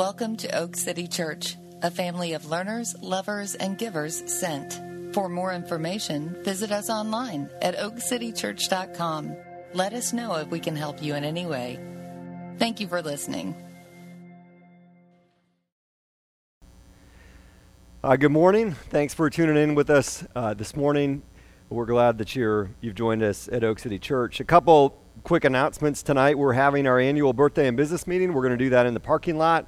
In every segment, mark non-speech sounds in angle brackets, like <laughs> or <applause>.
Welcome to Oak City Church, a family of learners, lovers, and givers sent. For more information, visit us online at oakcitychurch.com. Let us know if we can help you in any way. Thank you for listening. Uh, good morning. Thanks for tuning in with us uh, this morning. We're glad that you're you've joined us at Oak City Church. A couple quick announcements tonight. We're having our annual birthday and business meeting. We're going to do that in the parking lot.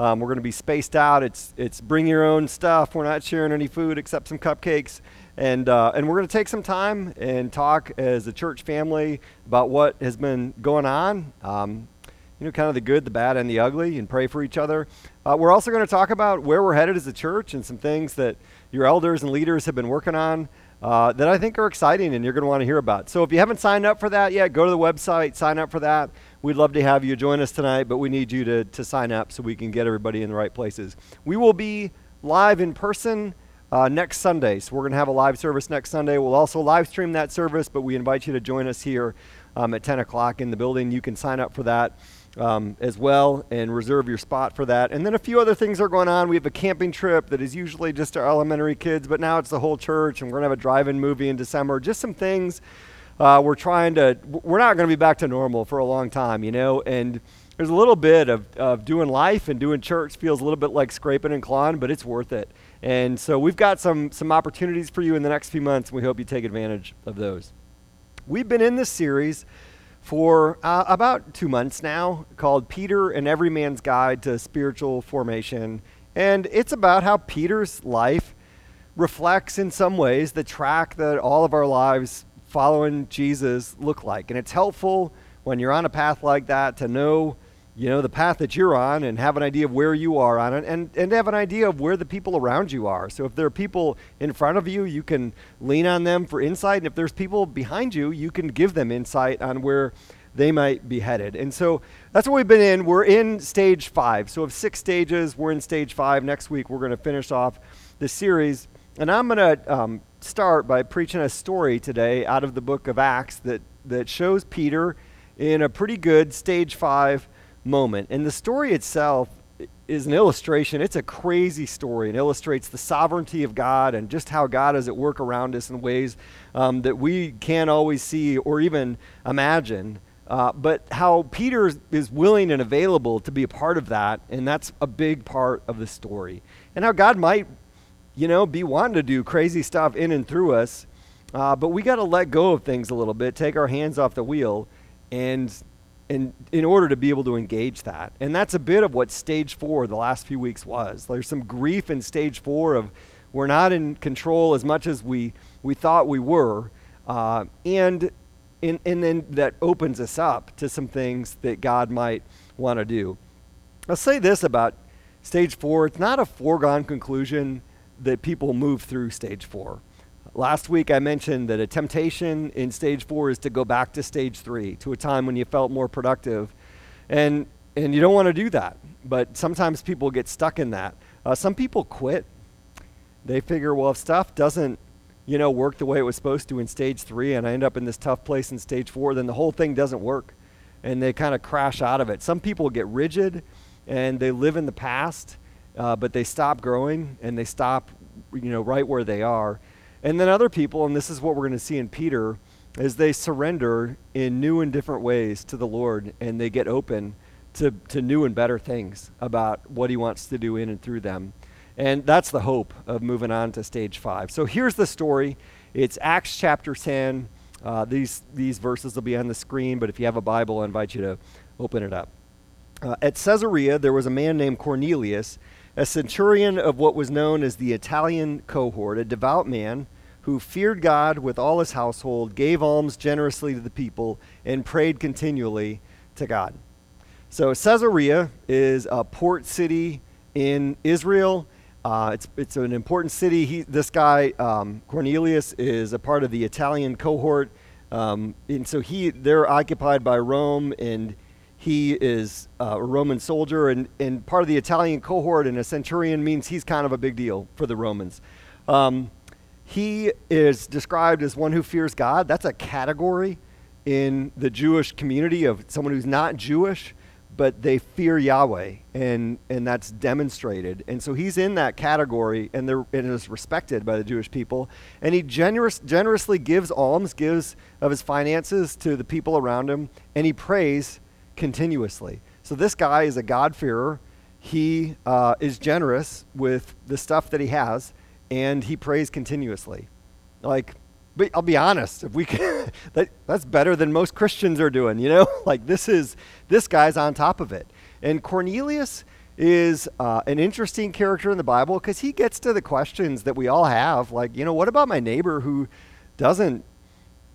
Um, we're going to be spaced out. It's it's bring your own stuff. We're not sharing any food except some cupcakes, and uh, and we're going to take some time and talk as a church family about what has been going on. Um, you know, kind of the good, the bad, and the ugly, and pray for each other. Uh, we're also going to talk about where we're headed as a church and some things that your elders and leaders have been working on uh, that I think are exciting and you're going to want to hear about. So if you haven't signed up for that yet, go to the website, sign up for that. We'd love to have you join us tonight, but we need you to, to sign up so we can get everybody in the right places. We will be live in person uh, next Sunday. So we're going to have a live service next Sunday. We'll also live stream that service, but we invite you to join us here um, at 10 o'clock in the building. You can sign up for that. Um, as well and reserve your spot for that. And then a few other things are going on. We have a camping trip that is usually just our elementary kids, but now it's the whole church, and we're going to have a drive in movie in December. Just some things uh, we're trying to, we're not going to be back to normal for a long time, you know, and there's a little bit of, of doing life and doing church feels a little bit like scraping and clawing, but it's worth it. And so we've got some, some opportunities for you in the next few months, and we hope you take advantage of those. We've been in this series for uh, about two months now called Peter and Everyman's Guide to Spiritual Formation. And it's about how Peter's life reflects, in some ways, the track that all of our lives following Jesus look like. And it's helpful when you're on a path like that to know, you know, the path that you're on and have an idea of where you are on it and, and have an idea of where the people around you are. So if there are people in front of you, you can lean on them for insight. And if there's people behind you, you can give them insight on where they might be headed. And so that's what we've been in. We're in stage five. So of six stages, we're in stage five. Next week, we're going to finish off the series. And I'm going to um, start by preaching a story today out of the book of Acts that, that shows Peter in a pretty good stage five moment. And the story itself is an illustration. It's a crazy story and illustrates the sovereignty of God and just how God is at work around us in ways um, that we can't always see or even imagine. Uh, but how Peter is willing and available to be a part of that, and that's a big part of the story. And how God might you know, be wanting to do crazy stuff in and through us. Uh, but we got to let go of things a little bit, take our hands off the wheel, and, and in order to be able to engage that. And that's a bit of what stage four the last few weeks was. There's some grief in stage four of we're not in control as much as we, we thought we were. Uh, and, and, and then that opens us up to some things that God might want to do. I'll say this about stage four it's not a foregone conclusion that people move through stage four. Last week I mentioned that a temptation in stage four is to go back to stage three, to a time when you felt more productive. And, and you don't want to do that. But sometimes people get stuck in that. Uh, some people quit. They figure, well, if stuff doesn't, you know, work the way it was supposed to in stage three, and I end up in this tough place in stage four, then the whole thing doesn't work. And they kind of crash out of it. Some people get rigid and they live in the past uh, but they stop growing and they stop, you know, right where they are. And then other people, and this is what we're going to see in Peter, is they surrender in new and different ways to the Lord and they get open to, to new and better things about what He wants to do in and through them. And that's the hope of moving on to stage five. So here's the story it's Acts chapter 10. Uh, these, these verses will be on the screen, but if you have a Bible, I invite you to open it up. Uh, at Caesarea, there was a man named Cornelius a centurion of what was known as the Italian cohort, a devout man who feared God with all his household, gave alms generously to the people, and prayed continually to God. So, Caesarea is a port city in Israel. Uh, it's, it's an important city. He, this guy, um, Cornelius, is a part of the Italian cohort. Um, and so he, they're occupied by Rome, and he is a Roman soldier and, and part of the Italian cohort, and a centurion means he's kind of a big deal for the Romans. Um, he is described as one who fears God. That's a category in the Jewish community of someone who's not Jewish, but they fear Yahweh, and and that's demonstrated. And so he's in that category, and they're and is respected by the Jewish people. And he generous generously gives alms, gives of his finances to the people around him, and he prays continuously. So this guy is a God-fearer. He uh, is generous with the stuff that he has, and he prays continuously. Like but I'll be honest, if we can, <laughs> that, that's better than most Christians are doing, you know? <laughs> like this is, this guy's on top of it. And Cornelius is uh, an interesting character in the Bible because he gets to the questions that we all have. Like, you know, what about my neighbor who doesn't,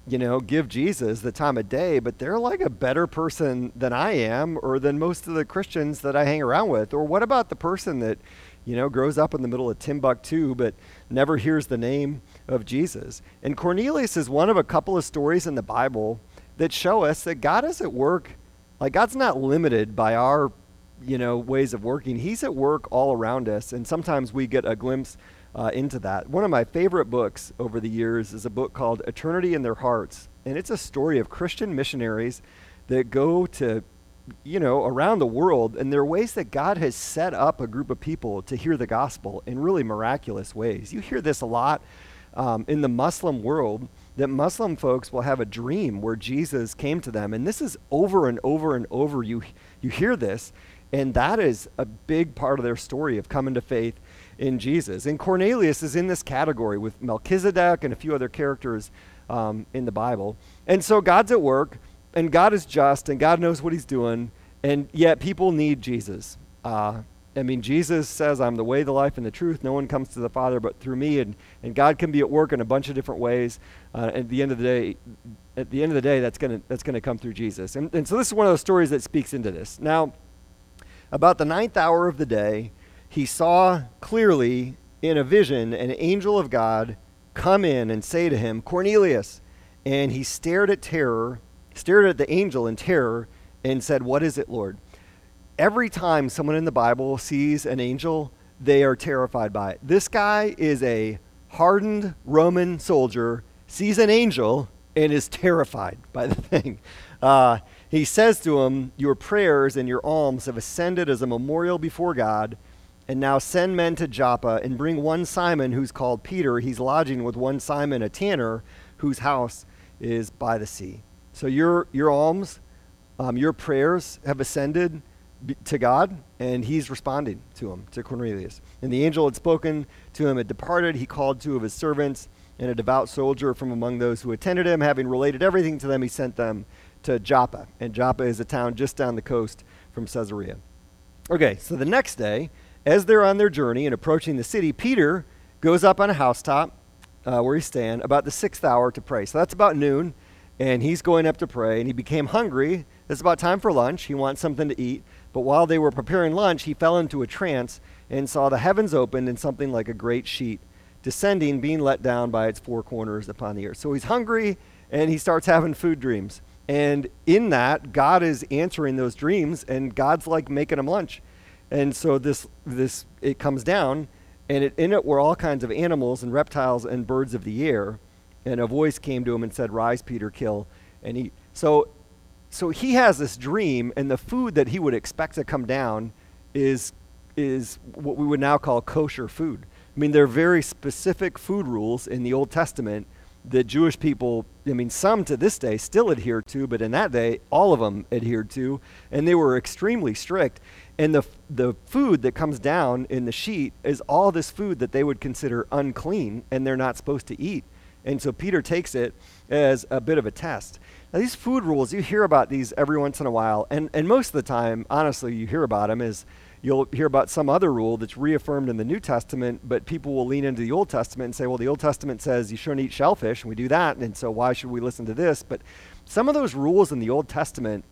you know, give Jesus the time of day, but they're like a better person than I am or than most of the Christians that I hang around with? Or what about the person that, you know, grows up in the middle of Timbuktu but never hears the name of Jesus. And Cornelius is one of a couple of stories in the Bible that show us that God is at work. Like God's not limited by our, you know, ways of working. He's at work all around us, and sometimes we get a glimpse uh, into that. One of my favorite books over the years is a book called Eternity in Their Hearts, and it's a story of Christian missionaries that go to you know, around the world, and there are ways that God has set up a group of people to hear the gospel in really miraculous ways. You hear this a lot um, in the Muslim world that Muslim folks will have a dream where Jesus came to them, and this is over and over and over. You you hear this, and that is a big part of their story of coming to faith in Jesus. And Cornelius is in this category with Melchizedek and a few other characters um, in the Bible. And so God's at work and God is just, and God knows what He's doing, and yet people need Jesus. Uh, I mean, Jesus says, I'm the way, the life, and the truth. No one comes to the Father but through me. And, and God can be at work in a bunch of different ways. Uh, at the end of the day, at the end of the day, that's going that's gonna come through Jesus. And, and so this is one of those stories that speaks into this. Now, about the ninth hour of the day, he saw clearly in a vision an angel of God come in and say to him, Cornelius. And he stared at terror stared at the angel in terror and said, What is it, Lord? Every time someone in the Bible sees an angel, they are terrified by it. This guy is a hardened Roman soldier, sees an angel, and is terrified by the thing. Uh, he says to him, Your prayers and your alms have ascended as a memorial before God. And now send men to Joppa and bring one Simon who's called Peter. He's lodging with one Simon, a tanner, whose house is by the sea. So your, your alms, um, your prayers have ascended to God, and he's responding to him, to Cornelius. And the angel had spoken to him, had departed. He called two of his servants and a devout soldier from among those who attended him. Having related everything to them, he sent them to Joppa. And Joppa is a town just down the coast from Caesarea. Okay, so the next day, as they're on their journey and approaching the city, Peter goes up on a housetop uh, where he's staying about the sixth hour to pray. So that's about noon and he's going up to pray, and he became hungry. It's about time for lunch. He wants something to eat. But while they were preparing lunch, he fell into a trance and saw the heavens opened and something like a great sheet descending, being let down by its four corners upon the earth. So he's hungry, and he starts having food dreams. And in that, God is answering those dreams, and God's like making him lunch. And so this, this it comes down, and it, in it were all kinds of animals and reptiles and birds of the air and a voice came to him and said, Rise, Peter, kill and eat. So, so he has this dream, and the food that he would expect to come down is, is what we would now call kosher food. I mean, there are very specific food rules in the Old Testament that Jewish people, I mean, some to this day still adhere to, but in that day, all of them adhered to, and they were extremely strict. And the, the food that comes down in the sheet is all this food that they would consider unclean and they're not supposed to eat. And so Peter takes it as a bit of a test. Now, these food rules, you hear about these every once in a while, and, and most of the time, honestly, you hear about them is you'll hear about some other rule that's reaffirmed in the New Testament, but people will lean into the Old Testament and say, well, the Old Testament says you shouldn't eat shellfish, and we do that, and so why should we listen to this? But some of those rules in the Old Testament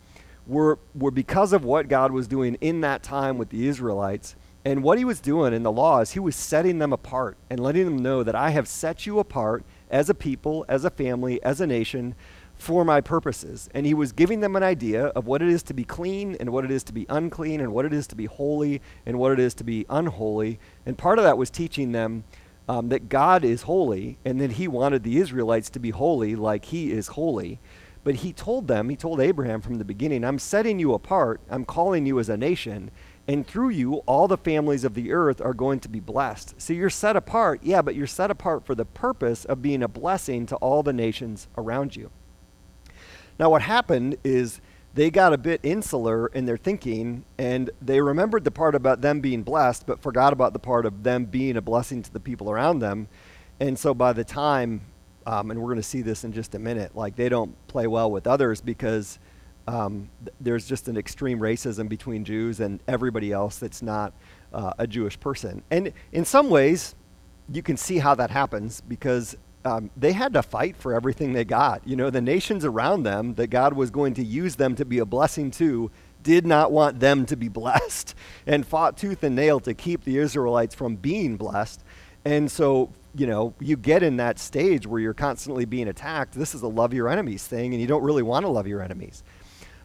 were, were because of what God was doing in that time with the Israelites. And what he was doing in the laws, he was setting them apart and letting them know that I have set you apart as a people, as a family, as a nation for my purposes. And he was giving them an idea of what it is to be clean and what it is to be unclean and what it is to be holy and what it is to be unholy. And part of that was teaching them um, that God is holy and that he wanted the Israelites to be holy like he is holy. But he told them, he told Abraham from the beginning, I'm setting you apart, I'm calling you as a nation, and through you, all the families of the earth are going to be blessed. So you're set apart, yeah, but you're set apart for the purpose of being a blessing to all the nations around you. Now, what happened is they got a bit insular in their thinking and they remembered the part about them being blessed, but forgot about the part of them being a blessing to the people around them. And so by the time um, and we're going to see this in just a minute. Like they don't play well with others because um, th- there's just an extreme racism between Jews and everybody else that's not uh, a Jewish person. And in some ways, you can see how that happens because um, they had to fight for everything they got. You know, the nations around them that God was going to use them to be a blessing to did not want them to be <laughs> blessed and fought tooth and nail to keep the Israelites from being blessed. And so you know, you get in that stage where you're constantly being attacked, this is a love your enemies thing, and you don't really want to love your enemies.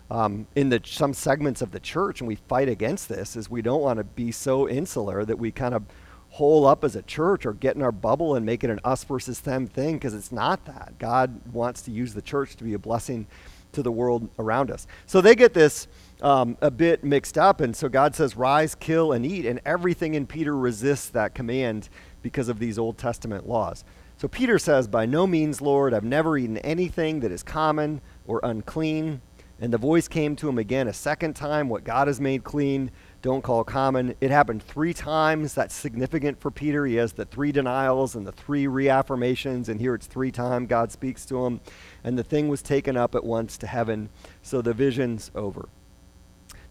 Um, in the some segments of the church, and we fight against this, is we don't want to be so insular that we kind of hole up as a church or get in our bubble and make it an us versus them thing because it's not that. God wants to use the church to be a blessing to the world around us. So they get this um, a bit mixed up, and so God says, "Rise, kill, and eat," and everything in Peter resists that command because of these Old Testament laws. So Peter says, By no means, Lord, I've never eaten anything that is common or unclean. And the voice came to him again a second time What God has made clean, don't call common. It happened three times. That's significant for Peter. He has the three denials and the three reaffirmations, and here it's three times God speaks to him. And the thing was taken up at once to heaven. So the vision's over.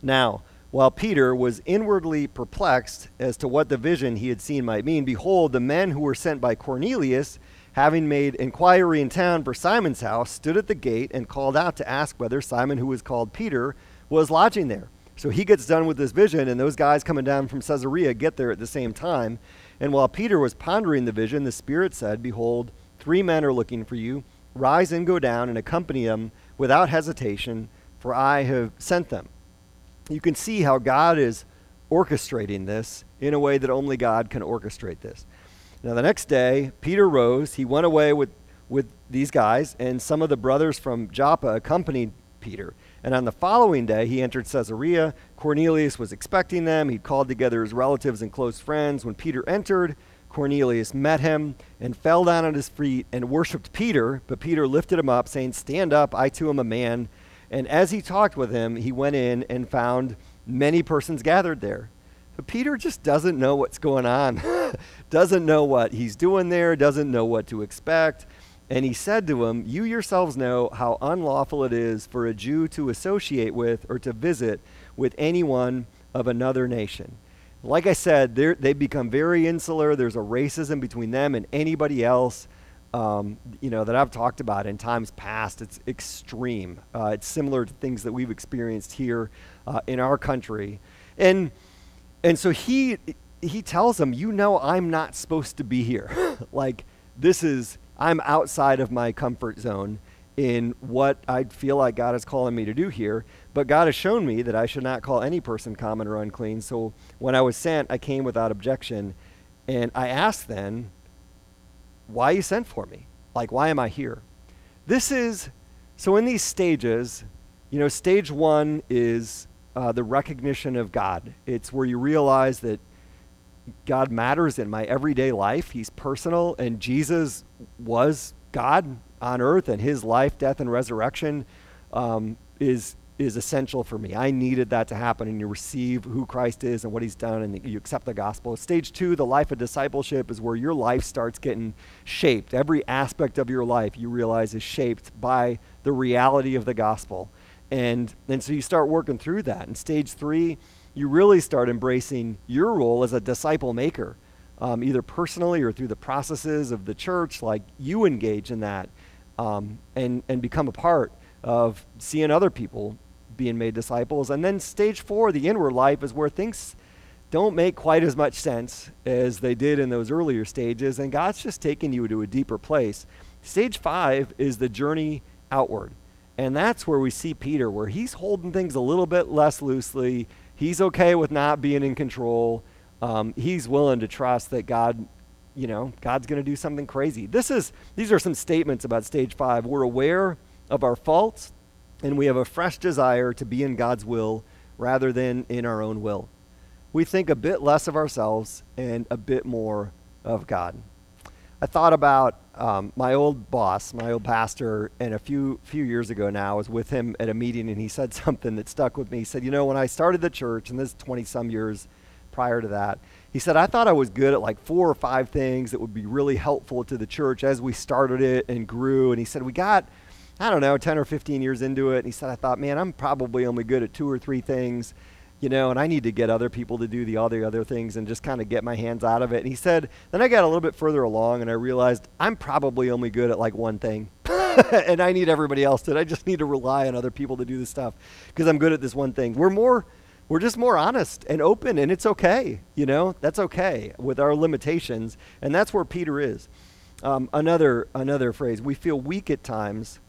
Now, while Peter was inwardly perplexed as to what the vision he had seen might mean, behold, the men who were sent by Cornelius, having made inquiry in town for Simon's house, stood at the gate and called out to ask whether Simon, who was called Peter, was lodging there. So he gets done with this vision, and those guys coming down from Caesarea get there at the same time. And while Peter was pondering the vision, the Spirit said, Behold, three men are looking for you. Rise and go down and accompany them without hesitation, for I have sent them you can see how God is orchestrating this in a way that only God can orchestrate this. Now, the next day, Peter rose. He went away with, with these guys, and some of the brothers from Joppa accompanied Peter. And on the following day, he entered Caesarea. Cornelius was expecting them. He'd called together his relatives and close friends. When Peter entered, Cornelius met him and fell down at his feet and worshiped Peter. But Peter lifted him up, saying, Stand up, I too am a man. And as he talked with him, he went in and found many persons gathered there. But Peter just doesn't know what's going on, <laughs> doesn't know what he's doing there, doesn't know what to expect. And he said to him, You yourselves know how unlawful it is for a Jew to associate with or to visit with anyone of another nation. Like I said, they become very insular. There's a racism between them and anybody else um, you know, that I've talked about in times past. It's extreme. Uh, it's similar to things that we've experienced here uh, in our country, and and so he he tells them, you know, I'm not supposed to be here. <laughs> like this is I'm outside of my comfort zone in what I feel like God is calling me to do here. But God has shown me that I should not call any person common or unclean. So when I was sent, I came without objection. And I asked then, why you sent for me? Like, why am I here? This is, so in these stages, you know, stage one is uh, the recognition of God. It's where you realize that God matters in my everyday life. He's personal, and Jesus was God on earth, and his life, death, and resurrection um, is is essential for me. I needed that to happen, and you receive who Christ is and what He's done, and you accept the gospel. Stage two, the life of discipleship, is where your life starts getting shaped. Every aspect of your life you realize is shaped by the reality of the gospel. And, and so you start working through that. And stage three, you really start embracing your role as a disciple maker, um, either personally or through the processes of the church. Like you engage in that um, and, and become a part of seeing other people being made disciples. And then stage four, the inward life, is where things don't make quite as much sense as they did in those earlier stages, and God's just taking you to a deeper place. Stage five is the journey outward. And that's where we see Peter, where he's holding things a little bit less loosely. He's okay with not being in control. Um, he's willing to trust that God, you know, God's going to do something crazy. This is these are some statements about stage five. We're aware of our faults, and we have a fresh desire to be in God's will rather than in our own will. We think a bit less of ourselves and a bit more of God. I thought about um, my old boss, my old pastor, and a few few years ago now, I was with him at a meeting, and he <laughs> said something that stuck with me. He said, "You know, when I started the church, and this is 20 some years prior to that, he said I thought I was good at like four or five things that would be really helpful to the church as we started it and grew. And he said we got, I don't know, 10 or 15 years into it, and he said I thought, man, I'm probably only good at two or three things." you know, and I need to get other people to do the other other things and just kind of get my hands out of it. And he said, then I got a little bit further along and I realized I'm probably only good at like one thing. <laughs> and I need everybody else to. I just need to rely on other people to do the stuff because I'm good at this one thing. We're more we're just more honest and open and it's okay, you know? That's okay with our limitations and that's where Peter is. Um, another another phrase, we feel weak at times.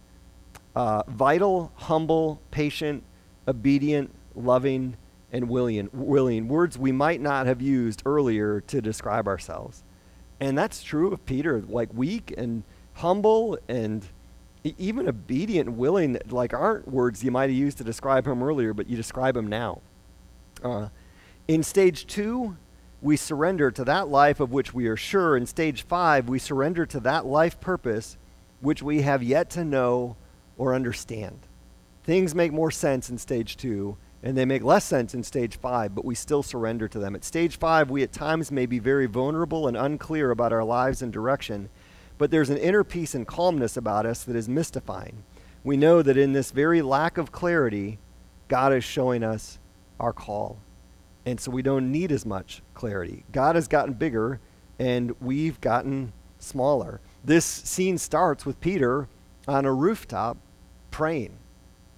Uh, vital, humble, patient, obedient, loving, and willing, willing, words we might not have used earlier to describe ourselves. And that's true of Peter, like weak and humble and even obedient and willing, like aren't words you might have used to describe him earlier, but you describe him now. Uh, in stage two, we surrender to that life of which we are sure. In stage five, we surrender to that life purpose which we have yet to know or understand. Things make more sense in stage two and they make less sense in stage five, but we still surrender to them. At stage five, we at times may be very vulnerable and unclear about our lives and direction, but there's an inner peace and calmness about us that is mystifying. We know that in this very lack of clarity, God is showing us our call. And so we don't need as much clarity. God has gotten bigger, and we've gotten smaller. This scene starts with Peter on a rooftop praying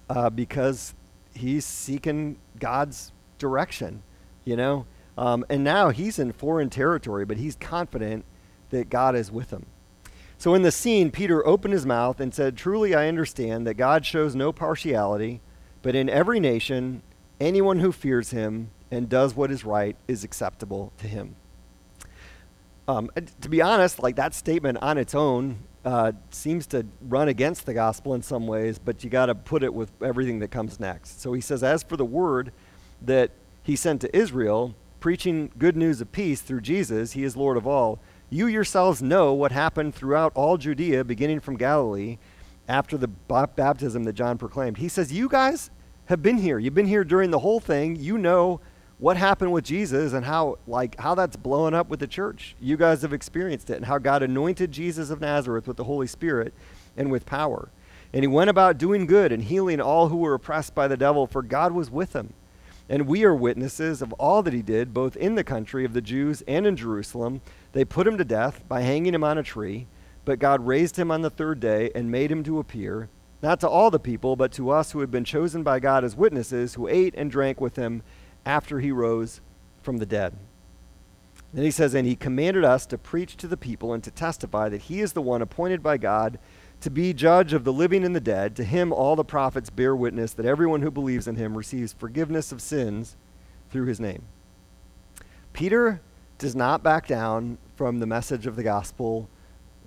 uh, because he's seeking God's direction, you know? Um, and now he's in foreign territory, but he's confident that God is with him. So in the scene, Peter opened his mouth and said, Truly I understand that God shows no partiality, but in every nation, anyone who fears him and does what is right is acceptable to him. Um, to be honest, like that statement on its own uh, seems to run against the gospel in some ways, but you got to put it with everything that comes next. So he says, As for the word that he sent to Israel, preaching good news of peace through Jesus, he is Lord of all, you yourselves know what happened throughout all Judea, beginning from Galilee, after the baptism that John proclaimed. He says, You guys have been here. You've been here during the whole thing. You know what happened with Jesus and how like how that's blowing up with the church. You guys have experienced it and how God anointed Jesus of Nazareth with the Holy Spirit and with power. And he went about doing good and healing all who were oppressed by the devil for God was with him. And we are witnesses of all that he did both in the country of the Jews and in Jerusalem. They put him to death by hanging him on a tree, but God raised him on the third day and made him to appear not to all the people but to us who had been chosen by God as witnesses who ate and drank with him after he rose from the dead. Then he says, And he commanded us to preach to the people and to testify that he is the one appointed by God to be judge of the living and the dead. To him, all the prophets bear witness that everyone who believes in him receives forgiveness of sins through his name. Peter does not back down from the message of the gospel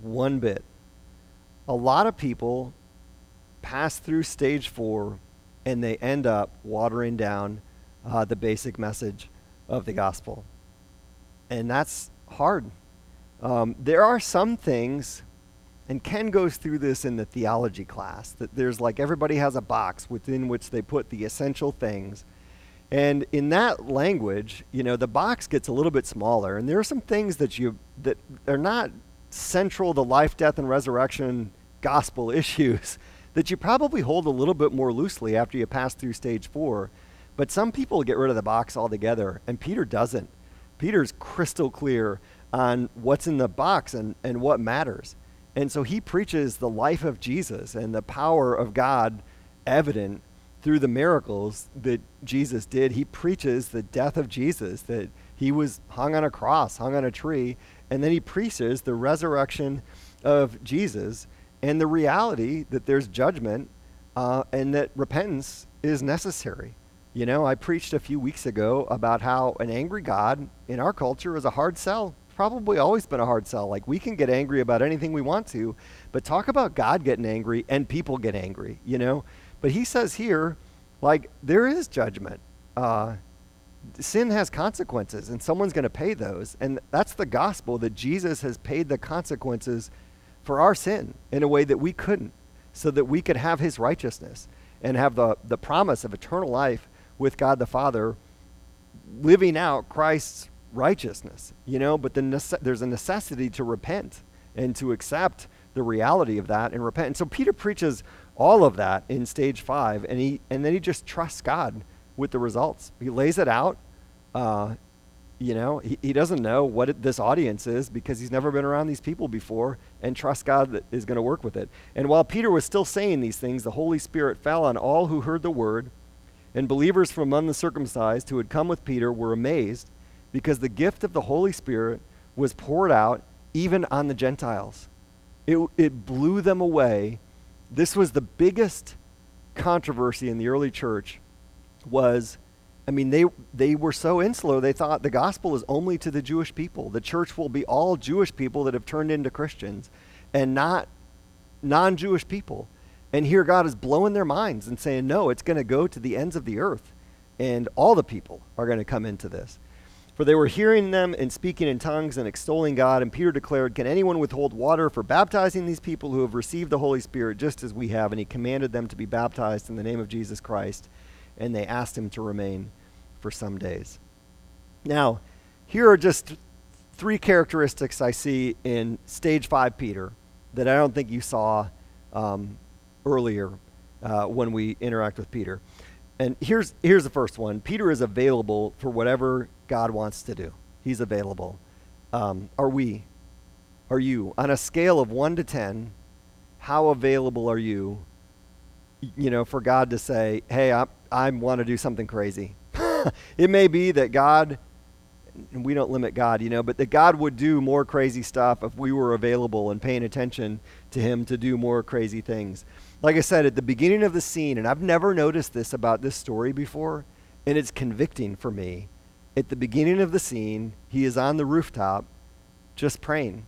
one bit. A lot of people pass through stage four and they end up watering down uh, the basic message of the gospel. And that's hard. Um, there are some things, and Ken goes through this in the theology class, that there's like everybody has a box within which they put the essential things. And in that language, you know, the box gets a little bit smaller, and there are some things that you that are not central to life, death, and resurrection gospel <laughs> issues that you probably hold a little bit more loosely after you pass through stage four but some people get rid of the box altogether, and Peter doesn't. Peter's crystal clear on what's in the box and, and what matters. And so he preaches the life of Jesus and the power of God evident through the miracles that Jesus did. He preaches the death of Jesus, that he was hung on a cross, hung on a tree, and then he preaches the resurrection of Jesus and the reality that there's judgment uh, and that repentance is necessary. You know, I preached a few weeks ago about how an angry God in our culture is a hard sell probably always been a hard sell. Like we can get angry about anything we want to, but talk about God getting angry and people get angry, you know? But he says here, like, there is judgment. Uh, sin has consequences, and someone's going to pay those. And that's the gospel that Jesus has paid the consequences for our sin in a way that we couldn't, so that we could have his righteousness and have the, the promise of eternal life with God the Father, living out Christ's righteousness, you know. But the nece- there's a necessity to repent and to accept the reality of that and repent. And so Peter preaches all of that in stage five, and he and then he just trusts God with the results. He lays it out. Uh, you know, he, he doesn't know what it, this audience is because he's never been around these people before and trusts God that is going to work with it. And while Peter was still saying these things, the Holy Spirit fell on all who heard the word, and believers from among the circumcised who had come with Peter were amazed because the gift of the Holy Spirit was poured out even on the Gentiles. It, it blew them away this was the biggest controversy in the early church was I mean they they were so insular they thought the gospel is only to the Jewish people. The church will be all Jewish people that have turned into Christians and not non-Jewish people. And here God is blowing their minds and saying no, it's going to go to the ends of the earth and all the people are going to come into this. For they were hearing them and speaking in tongues and extolling God. And Peter declared, Can anyone withhold water for baptizing these people who have received the Holy Spirit just as we have? And he commanded them to be baptized in the name of Jesus Christ. And they asked him to remain for some days. Now, here are just three characteristics I see in stage five Peter that I don't think you saw um, earlier uh, when we interact with Peter. And here's, here's the first one Peter is available for whatever God wants to do. He's available. Um, are we? Are you? On a scale of 1 to 10, how available are you, you know, for God to say, hey, I, I want to do something crazy? <laughs> it may be that God, and we don't limit God, you know, but that God would do more crazy stuff if we were available and paying attention to Him to do more crazy things. Like I said, at the beginning of the scene, and I've never noticed this about this story before, and it's convicting for me at the beginning of the scene, he is on the rooftop just praying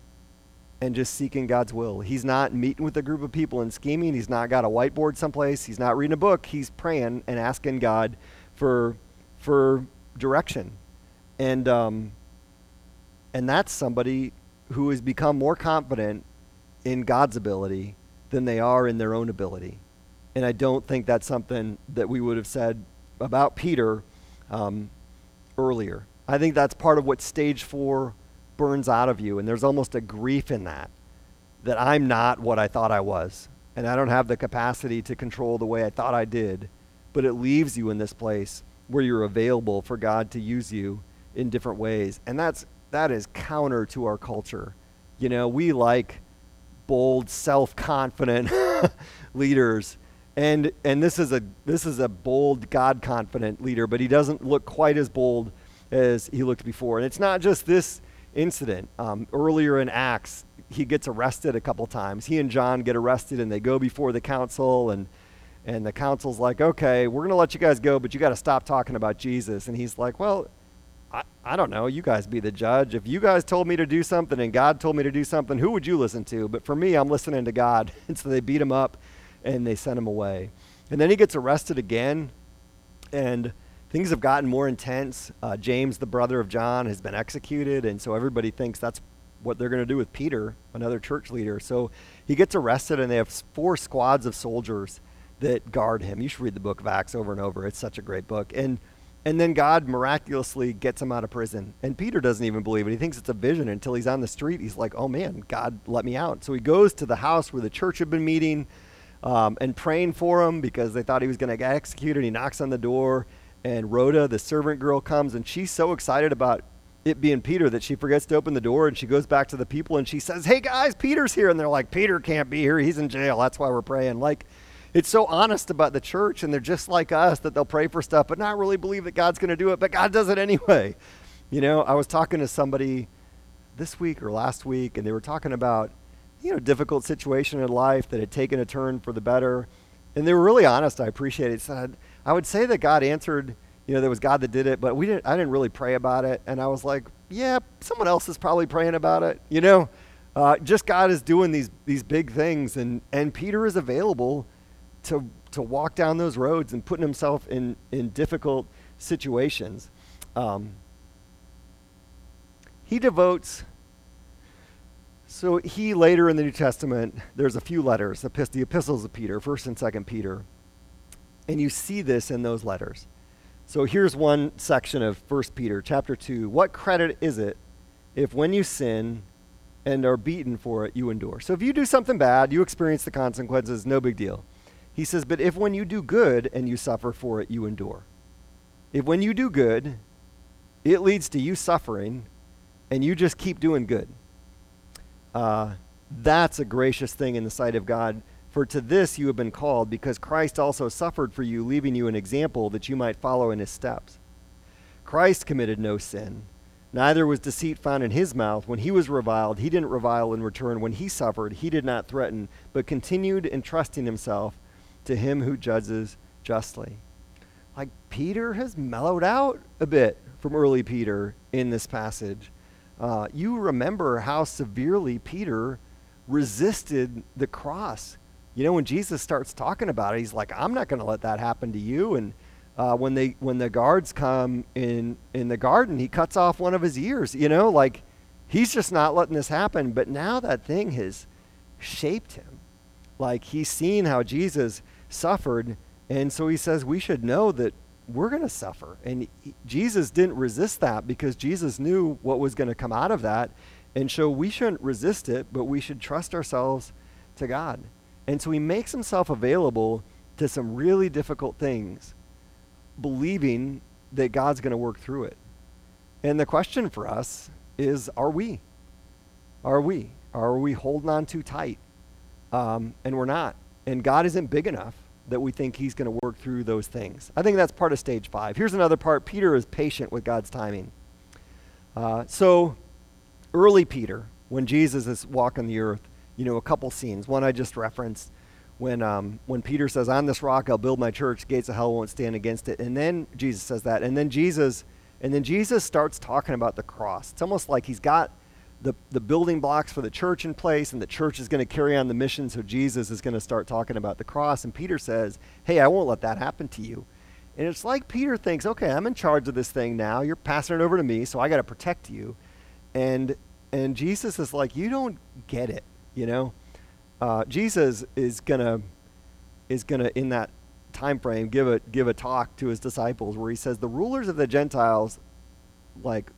and just seeking God's will. He's not meeting with a group of people and scheming. He's not got a whiteboard someplace. He's not reading a book. He's praying and asking God for for direction. And um, and that's somebody who has become more confident in God's ability than they are in their own ability. And I don't think that's something that we would have said about Peter um, earlier. I think that's part of what stage four burns out of you. And there's almost a grief in that, that I'm not what I thought I was. And I don't have the capacity to control the way I thought I did. But it leaves you in this place where you're available for God to use you in different ways. And that's, that is counter to our culture. You know, we like bold, self-confident <laughs> leaders. And and this is a this is a bold god confident leader but he doesn't look quite as bold as he looked before. And it's not just this incident. Um, earlier in acts he gets arrested a couple times. He and john get arrested and they go before the council and and the council's like okay we're going to let you guys go but you got to stop talking about jesus. And he's like well I, I don't know you guys be the judge if you guys told me to do something and god told me to do something who would you listen to but for me i'm listening to god <laughs> and so they beat him up and they send him away. And then he gets arrested again, and things have gotten more intense. Uh, James, the brother of John, has been executed, and so everybody thinks that's what they're going to do with Peter, another church leader. So he gets arrested, and they have four squads of soldiers that guard him. You should read the book of Acts over and over. It's such a great book. And and then God miraculously gets him out of prison. And Peter doesn't even believe it. He thinks it's a vision until he's on the street. He's like, "Oh man, God let me out." So he goes to the house where the church had been meeting um, and praying for him because they thought he was going to get executed. He knocks on the door, and Rhoda, the servant girl, comes, and she's so excited about it being Peter that she forgets to open the door, and she goes back to the people and she says, "Hey guys, Peter's here," and they're like, "Peter can't be here. He's in jail. That's why we're praying." Like. It's so honest about the church, and they're just like us that they'll pray for stuff, but not really believe that God's going to do it, but God does it anyway. <laughs> You know, I was talking to somebody this week or last week, and they were talking about you know, difficult situation in life that had taken a turn for the better. And they were really honest. I appreciate it. Said, I would say that God answered you know, there was God that did it, but we didn't, I didn't really pray about it. And I was like, yeah, someone else is probably praying about it, you know? Uh, just God is doing these, these big things, and, and Peter is available to, to walk down those roads and putting himself in, in difficult situations. Um, he devotes, so he later in the New Testament, there's a few letters, the, the epistles of Peter, 1st and 2nd Peter, and you see this in those letters. So here's one section of 1 Peter chapter 2. What credit is it if when you sin and are beaten for it, you endure? So if you do something bad, you experience the consequences, no big deal. He says, but if when you do good and you suffer for it, you endure. If when you do good, it leads to you suffering and you just keep doing good. Uh, that's a gracious thing in the sight of God for to this you have been called, because Christ also suffered for you, leaving you an example that you might follow in his steps. Christ committed no sin, neither was deceit found in his mouth. When he was reviled, he didn't revile in return. When he suffered, he did not threaten, but continued entrusting himself to him who judges justly. Like Peter has mellowed out a bit from early Peter in this passage. Uh, you remember how severely Peter resisted the cross you know, when Jesus starts talking about it, he's like, I'm not going to let that happen to you. And uh, when they when the guards come in in the garden, he cuts off one of his ears. You know, like he's just not letting this happen. But now that thing has shaped him. Like he's seen how Jesus suffered, and so he says we should know that we're going to suffer. And Jesus didn't resist that because Jesus knew what was going to come out of that. And so we shouldn't resist it, but we should trust ourselves to God. And so he makes himself available to some really difficult things, believing that God's going to work through it. And the question for us is are we? Are we? Are we holding on too tight? Um, and we're not. And God isn't big enough that we think he's going to work through those things. I think that's part of stage five. Here's another part Peter is patient with God's timing. Uh, so, early Peter, when Jesus is walking the earth, you know, a couple scenes. One I just referenced when, um, when Peter says, On this rock I'll build my church, gates of hell won't stand against it. And then Jesus says that. And then Jesus, and then Jesus starts talking about the cross. It's almost like he's got the, the building blocks for the church in place, and the church is going to carry on the mission, so Jesus is going to start talking about the cross. And Peter says, Hey, I won't let that happen to you. And it's like Peter thinks, Okay, I'm in charge of this thing now. You're passing it over to me, so I got to protect you. And, and Jesus is like, You don't get it. You know, uh, Jesus is gonna is gonna in that time frame give a give a talk to his disciples where he says the rulers of the Gentiles like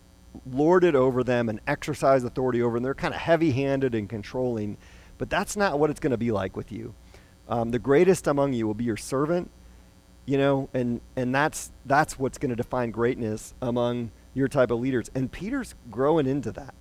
lord it over them and exercise authority over them. They're kind of heavy-handed and controlling, but that's not what it's going to be like with you. Um, the greatest among you will be your servant, you know, and and that's that's what's going to define greatness among your type of leaders. And Peter's growing into that.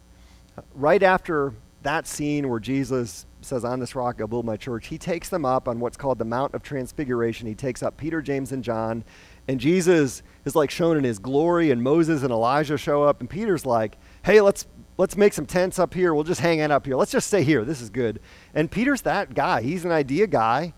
Right after that scene where Jesus says, On this rock I'll build my church, he takes them up on what's called the Mount of Transfiguration. He takes up Peter, James, and John. And Jesus is like shown in his glory, and Moses and Elijah show up. And Peter's like, Hey, let's let's make some tents up here. We'll just hang out up here. Let's just stay here. This is good. And Peter's that guy. He's an idea guy.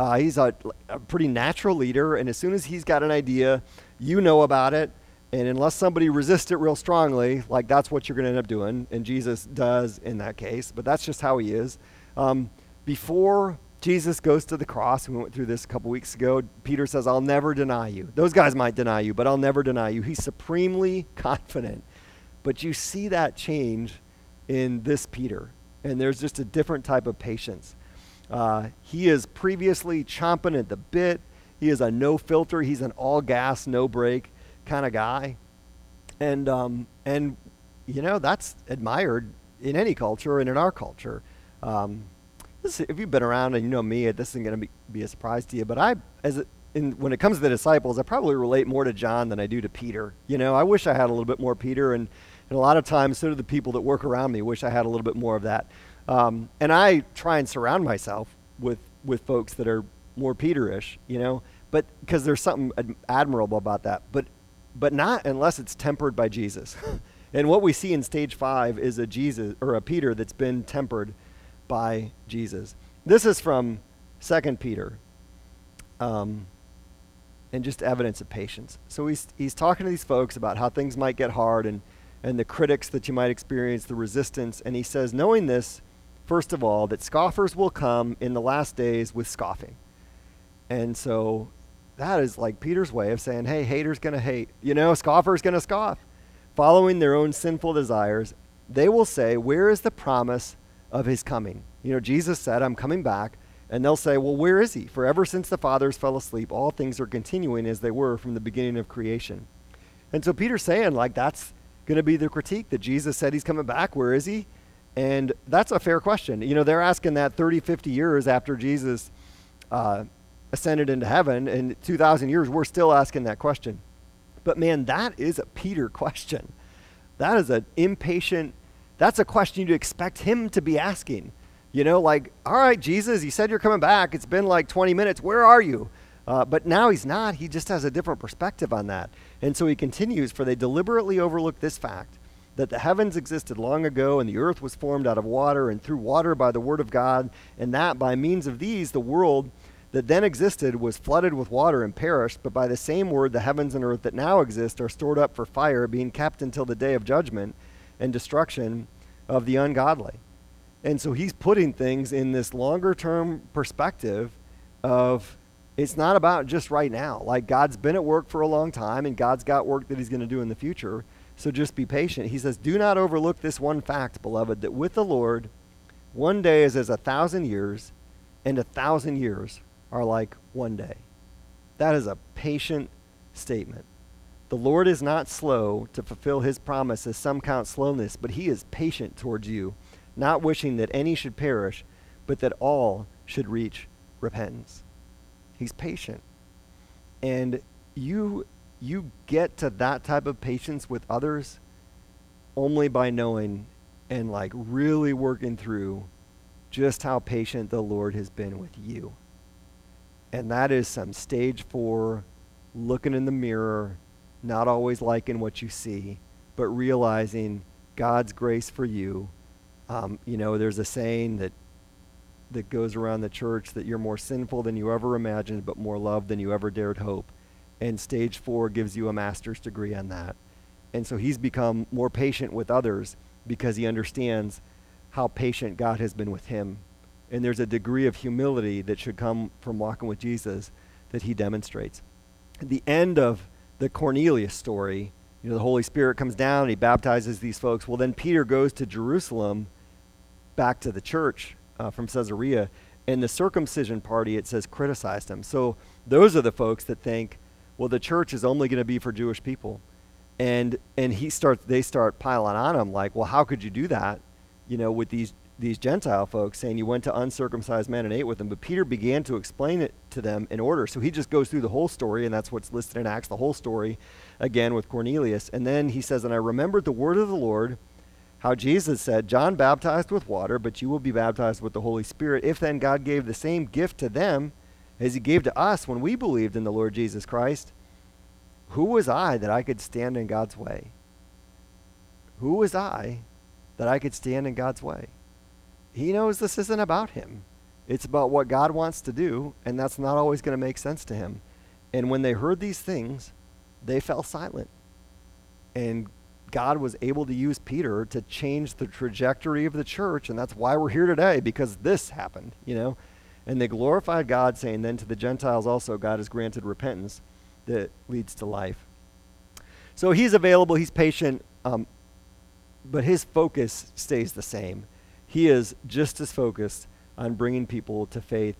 Uh, he's a, a pretty natural leader. And as soon as he's got an idea, you know about it. And unless somebody resists it real strongly, like that's what you're going to end up doing. And Jesus does in that case, but that's just how he is. Um, before Jesus goes to the cross, we went through this a couple weeks ago, Peter says, I'll never deny you. Those guys might deny you, but I'll never deny you. He's supremely <laughs> confident. But you see that change in this Peter. And there's just a different type of patience. Uh, he is previously chomping at the bit. He is a no filter. He's an all gas, no brake kind of guy. And, um, and, you know, that's admired in any culture and in our culture. Um, this, if you've been around and you know me, this isn't going to be, be a surprise to you. But I, as in, when it comes to the disciples, I probably relate more to John than I do to Peter. You know, I wish I had a little bit more Peter, and, and a lot of times, so do the people that work around me. Wish I had a little bit more of that. Um, and I try and surround myself with with folks that are more Peterish, you know. But because there's something ad- admirable about that. But but not unless it's tempered by Jesus. <laughs> and what we see in stage five is a Jesus or a Peter that's been tempered by Jesus. This is from Second Peter. Um, and just evidence of patience. So he's, he's talking to these folks about how things might get hard and, and the critics that you might experience, the resistance. And he says, knowing this, first of all, that scoffers will come in the last days with scoffing. And so that is like Peter's way of saying, hey, haters going to hate. You know, scoffers going to scoff. Following their own sinful desires, they will say, where is the promise of his coming? You know, Jesus said, I'm coming back. And they'll say, well, where is he? For ever since the fathers fell asleep, all things are continuing as they were from the beginning of creation. And so Peter's saying, like, that's going to be the critique that Jesus said he's coming back. Where is he? And that's a fair question. You know, they're asking that 30, 50 years after Jesus uh, ascended into heaven. In 2,000 years, we're still asking that question. But man, that is a Peter <laughs> question. That is an impatient, that's a question you'd expect him to be asking. You know, like, all right, Jesus, you said you're coming back. It's been like 20 minutes. Where are you? Uh, but now he's not. He just has a different perspective on that. And so he continues For they deliberately overlook this fact that the heavens existed long ago, and the earth was formed out of water and through water by the word of God, and that by means of these the world that then existed was flooded with water and perished, but by the same word the heavens and earth that now exist are stored up for fire, being kept until the day of judgment and destruction of the ungodly. And so he's putting things in this longer term perspective of it's not about just right now. Like God's been at work for a long time and God's got work that he's going to do in the future. So just be patient. He says, Do not overlook this one fact, beloved, that with the Lord, one day is as a thousand years, and a thousand years are like one day. That is a patient statement. The Lord is not slow to fulfill his promise, as some count slowness, but he is patient towards you not wishing that any should perish, but that all should reach repentance. He's patient. And you you get to that type of patience with others only by knowing and like really working through just how patient the Lord has been with you. And that is some stage 4 looking in the mirror, not always liking what you see, but realizing God's grace for you um, you know, there's a saying that that goes around the church that you're more sinful than you ever imagined, but more loved than you ever dared hope. And stage four gives you a master's degree on that. And so he's become more patient with others because he understands how patient God has been with him. And there's a degree of humility that should come from walking with Jesus that he demonstrates. At the end of the Cornelius story, you know, the Holy Spirit comes down and he baptizes these folks. Well, then Peter goes to Jerusalem back to the church uh, from Caesarea, and the circumcision party, it says, criticized him. So those are the folks that think, well, the church is only going to be for Jewish people. And, and he starts, they start piling on him like, well, how could you do that, you know, with these, these Gentile folks saying you went to uncircumcised men and ate with them. But Peter began to explain it to them in order. So he just goes through the whole story, and that's what's listed in Acts, the whole story, again with Cornelius. And then he says, And I remembered the word of the Lord how Jesus said, John baptized with water, but you will be baptized with the Holy Spirit. If then God gave the same gift to them as he gave to us when we believed in the Lord Jesus Christ, who was I that I could stand in God's way? Who was I that I could stand in God's way? He knows this isn't about him. It's about what God wants to do, and that's not always going to make sense to him. And when they heard these things, they fell silent. And God was able to use Peter to change the trajectory of the church, and that's why we're here today, because this happened, you know. And they glorified God, saying, Then to the Gentiles also God has granted repentance that leads to life. So he's available, he's patient, um, but his focus stays the same. He is just as focused on bringing people to faith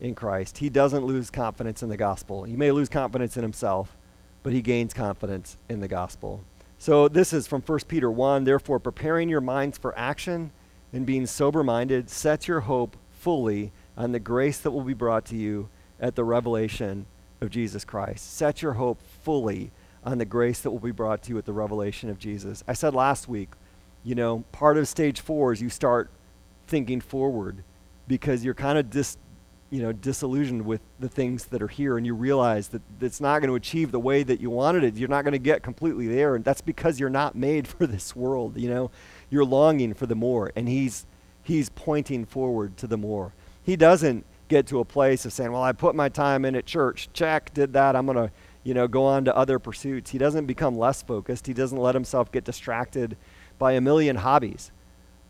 in Christ. He doesn't lose confidence in the gospel. He may lose confidence in himself, but he gains confidence in the gospel. So this is from 1 Peter 1. Therefore, preparing your minds for action and being sober minded, set your hope fully on the grace that will be brought to you at the revelation of Jesus Christ. Set your hope fully on the grace that will be brought to you at the revelation of Jesus. I said last week, you know, part of stage four is you start thinking forward because you're kind of dis, you know, disillusioned with the things that are here and you realize that it's not going to achieve the way that you wanted it. You're not going to get completely there. And that's because you're not made <laughs> for this world, you know. You're longing for the more. And he's he's pointing forward to the more. He doesn't get to a place of saying, well, I put my time in at church, check, did that, I'm going to, you know, go on to other pursuits. He doesn't become less focused. He doesn't let himself get distracted by a million hobbies.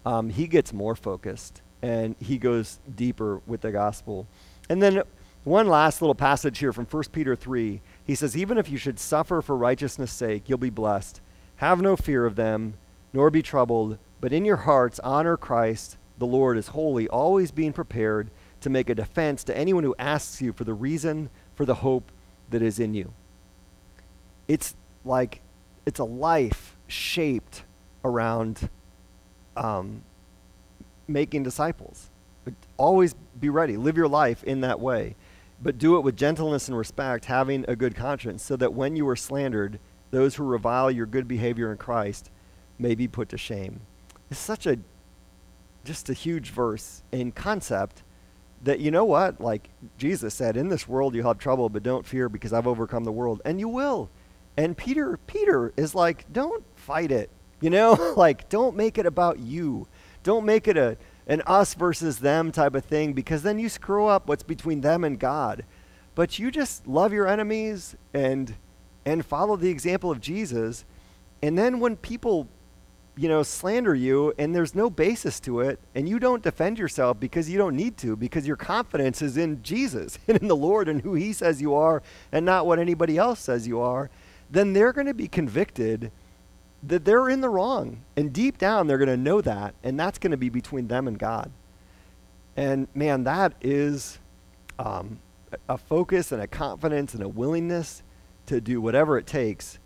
Um, he gets more focused and he goes deeper with the gospel. And then one last little passage here from 1 Peter 3. He says, Even if you should suffer for righteousness' sake, you'll be blessed. Have no fear of them, nor be troubled, but in your hearts honor Christ, the Lord, is holy, always being prepared to make a defense to anyone who asks you for the reason for the hope that is in you. It's like it's a life shaped around um, making disciples. But always be ready. Live your life in that way. But do it with gentleness and respect, having a good conscience, so that when you are slandered, those who revile your good behavior in Christ may be put to shame. It's such a just a huge verse in concept that you know what? Like Jesus said, in this world you'll have trouble, but don't fear because I've overcome the world. And you will. And Peter, Peter is like, don't fight it. You know, <laughs> like don't make it about you. Don't make it a an us versus them type of thing because then you screw up what's between them and God. But you just love your enemies and and follow the example of Jesus. And then when people you know, slander you and there's no basis to it and you don't defend yourself because you don't need to because your confidence is in Jesus <laughs> and in the Lord and who he says you are and not what anybody else says you are, then they're going to be convicted that they're in the wrong. And deep down they're going to know that and that's going to be between them and God. And man, that is um, a focus and a confidence and a willingness to do whatever it takes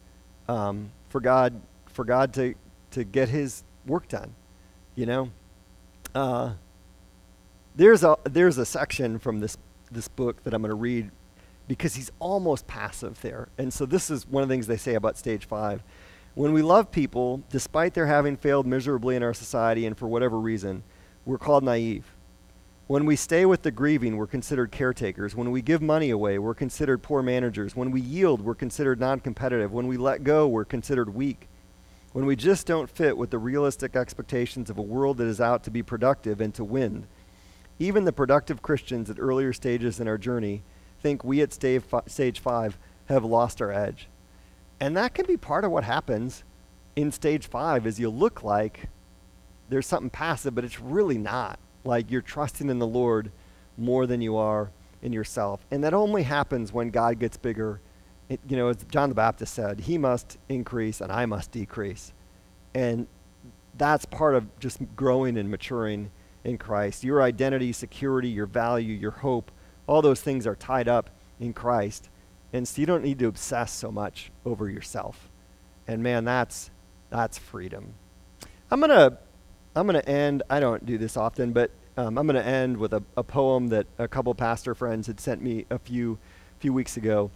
um, for God for God to to get his work done. You know, uh, there's a there's a section from this this book that I'm going to read because he's almost passive there. And so this is one of the things they say about stage five. When we love people, despite their having failed miserably in our society and for whatever reason, we're called naive. When we stay with the grieving, we're considered caretakers. When we give money away, we're considered poor managers. When we yield, we're considered non competitive. When we let go, we're considered weak when we just don't fit with the realistic expectations of a world that is out to be productive and to win. Even the productive Christians at earlier stages in our journey think we at stage five have lost our edge. And that can be part of what happens in stage five is you look like there's something passive, but it's really not. Like you're trusting in the Lord more than you are in yourself. And that only happens when God gets bigger it, you know, as John the Baptist said, he must increase and I must decrease. And that's part of just growing and maturing in Christ. Your identity, security, your value, your hope, all those things are tied up in Christ. And so you don't need to obsess so much over yourself. And man, that's that's freedom. I'm gonna I'm gonna end. I don't do this often, but um, I'm gonna end with a, a poem that a couple pastor friends had sent me a few few weeks ago.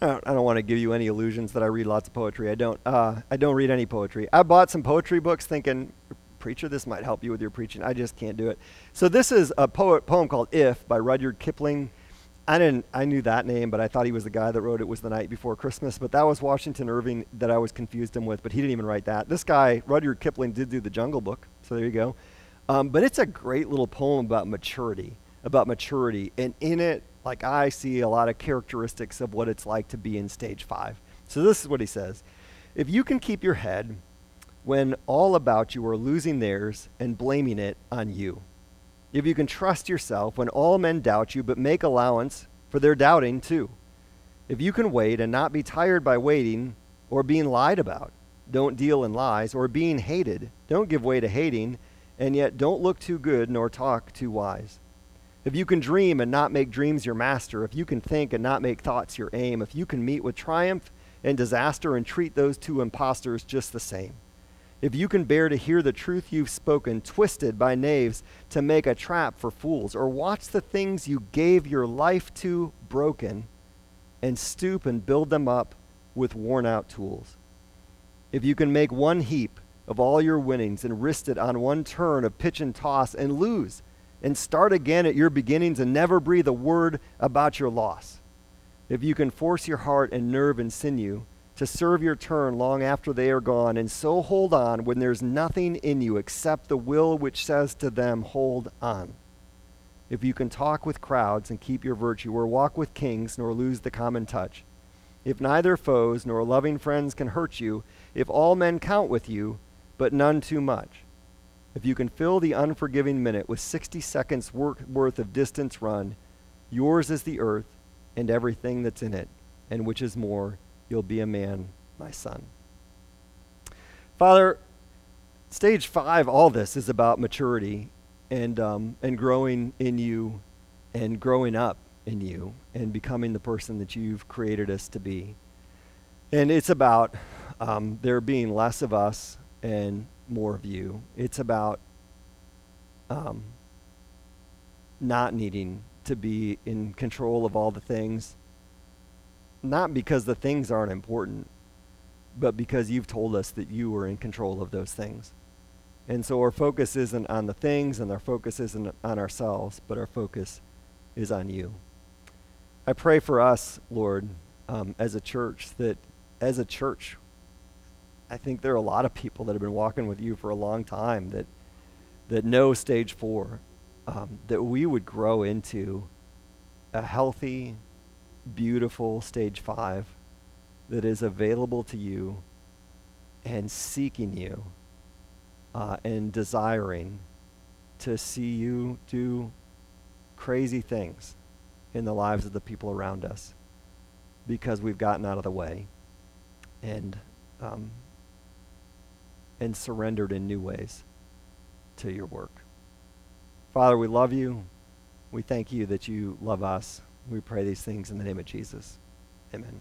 I don't, don't want to give you any illusions that I read lots of poetry. I don't. Uh, I don't read any poetry. I bought some poetry books thinking, preacher, this might help you with your preaching. I just can't do it. So this is a poet, poem called "If" by Rudyard Kipling. I didn't. I knew that name, but I thought he was the guy that wrote "It Was the Night Before Christmas." But that was Washington Irving that I was confused him with. But he didn't even write that. This guy, Rudyard Kipling, did do the Jungle Book. So there you go. Um, but it's a great little poem about maturity, about maturity, and in it like I see a lot of characteristics of what it's like to be in stage five. So this is what he says If you can keep your head when all about you are losing theirs and blaming it on you, if you can trust yourself when all men doubt you, but make allowance for their doubting too, if you can wait and not be tired by waiting or being lied about, don't deal in lies, or being hated, don't give way to hating, and yet don't look too good nor talk too wise. If you can dream and not make dreams your master, if you can think and not make thoughts your aim, if you can meet with triumph and disaster and treat those two impostors just the same, if you can bear to hear the truth you've spoken twisted by knaves to make a trap for fools, or watch the things you gave your life to broken and stoop and build them up with worn out tools, if you can make one heap of all your winnings and risk it on one turn of pitch and toss and lose and start again at your beginnings and never breathe a word about your loss. If you can force your heart and nerve and sinew to serve your turn long after they are gone, and so hold on when there's nothing in you except the will which says to them, Hold on. if you can talk with crowds and keep your virtue, or walk with kings nor lose the common touch, if neither foes nor loving friends can hurt you, if all men count with you, but none too much, if you can fill the unforgiving minute with 60 seconds worth of distance run, yours is the earth and everything that's in it, and which is more, you'll be a man, my son. Father, stage five, all this is about maturity and, um, and growing in you and growing up in you and becoming the person that you've created us to be. And it's about um, there being less of us and more of you. It's about um, not needing to be in control of all the things, not because the things aren't important, but because you've told us that you are in control of those things. And so our focus isn't on the things and our focus isn't on ourselves, but our focus is on you. I pray for us, Lord, um, as a church, that as a church, I think there are a lot of people that have been walking with you for a long time that that know stage four, um, that we would grow into a healthy, beautiful stage five that is available to you and seeking you uh, and desiring to see you do crazy things in the lives of the people around us because we've gotten out of the way and um, and surrendered in new ways to your work. Father, we love you. We thank you that you love us. We pray these things in the name of Jesus. Amen.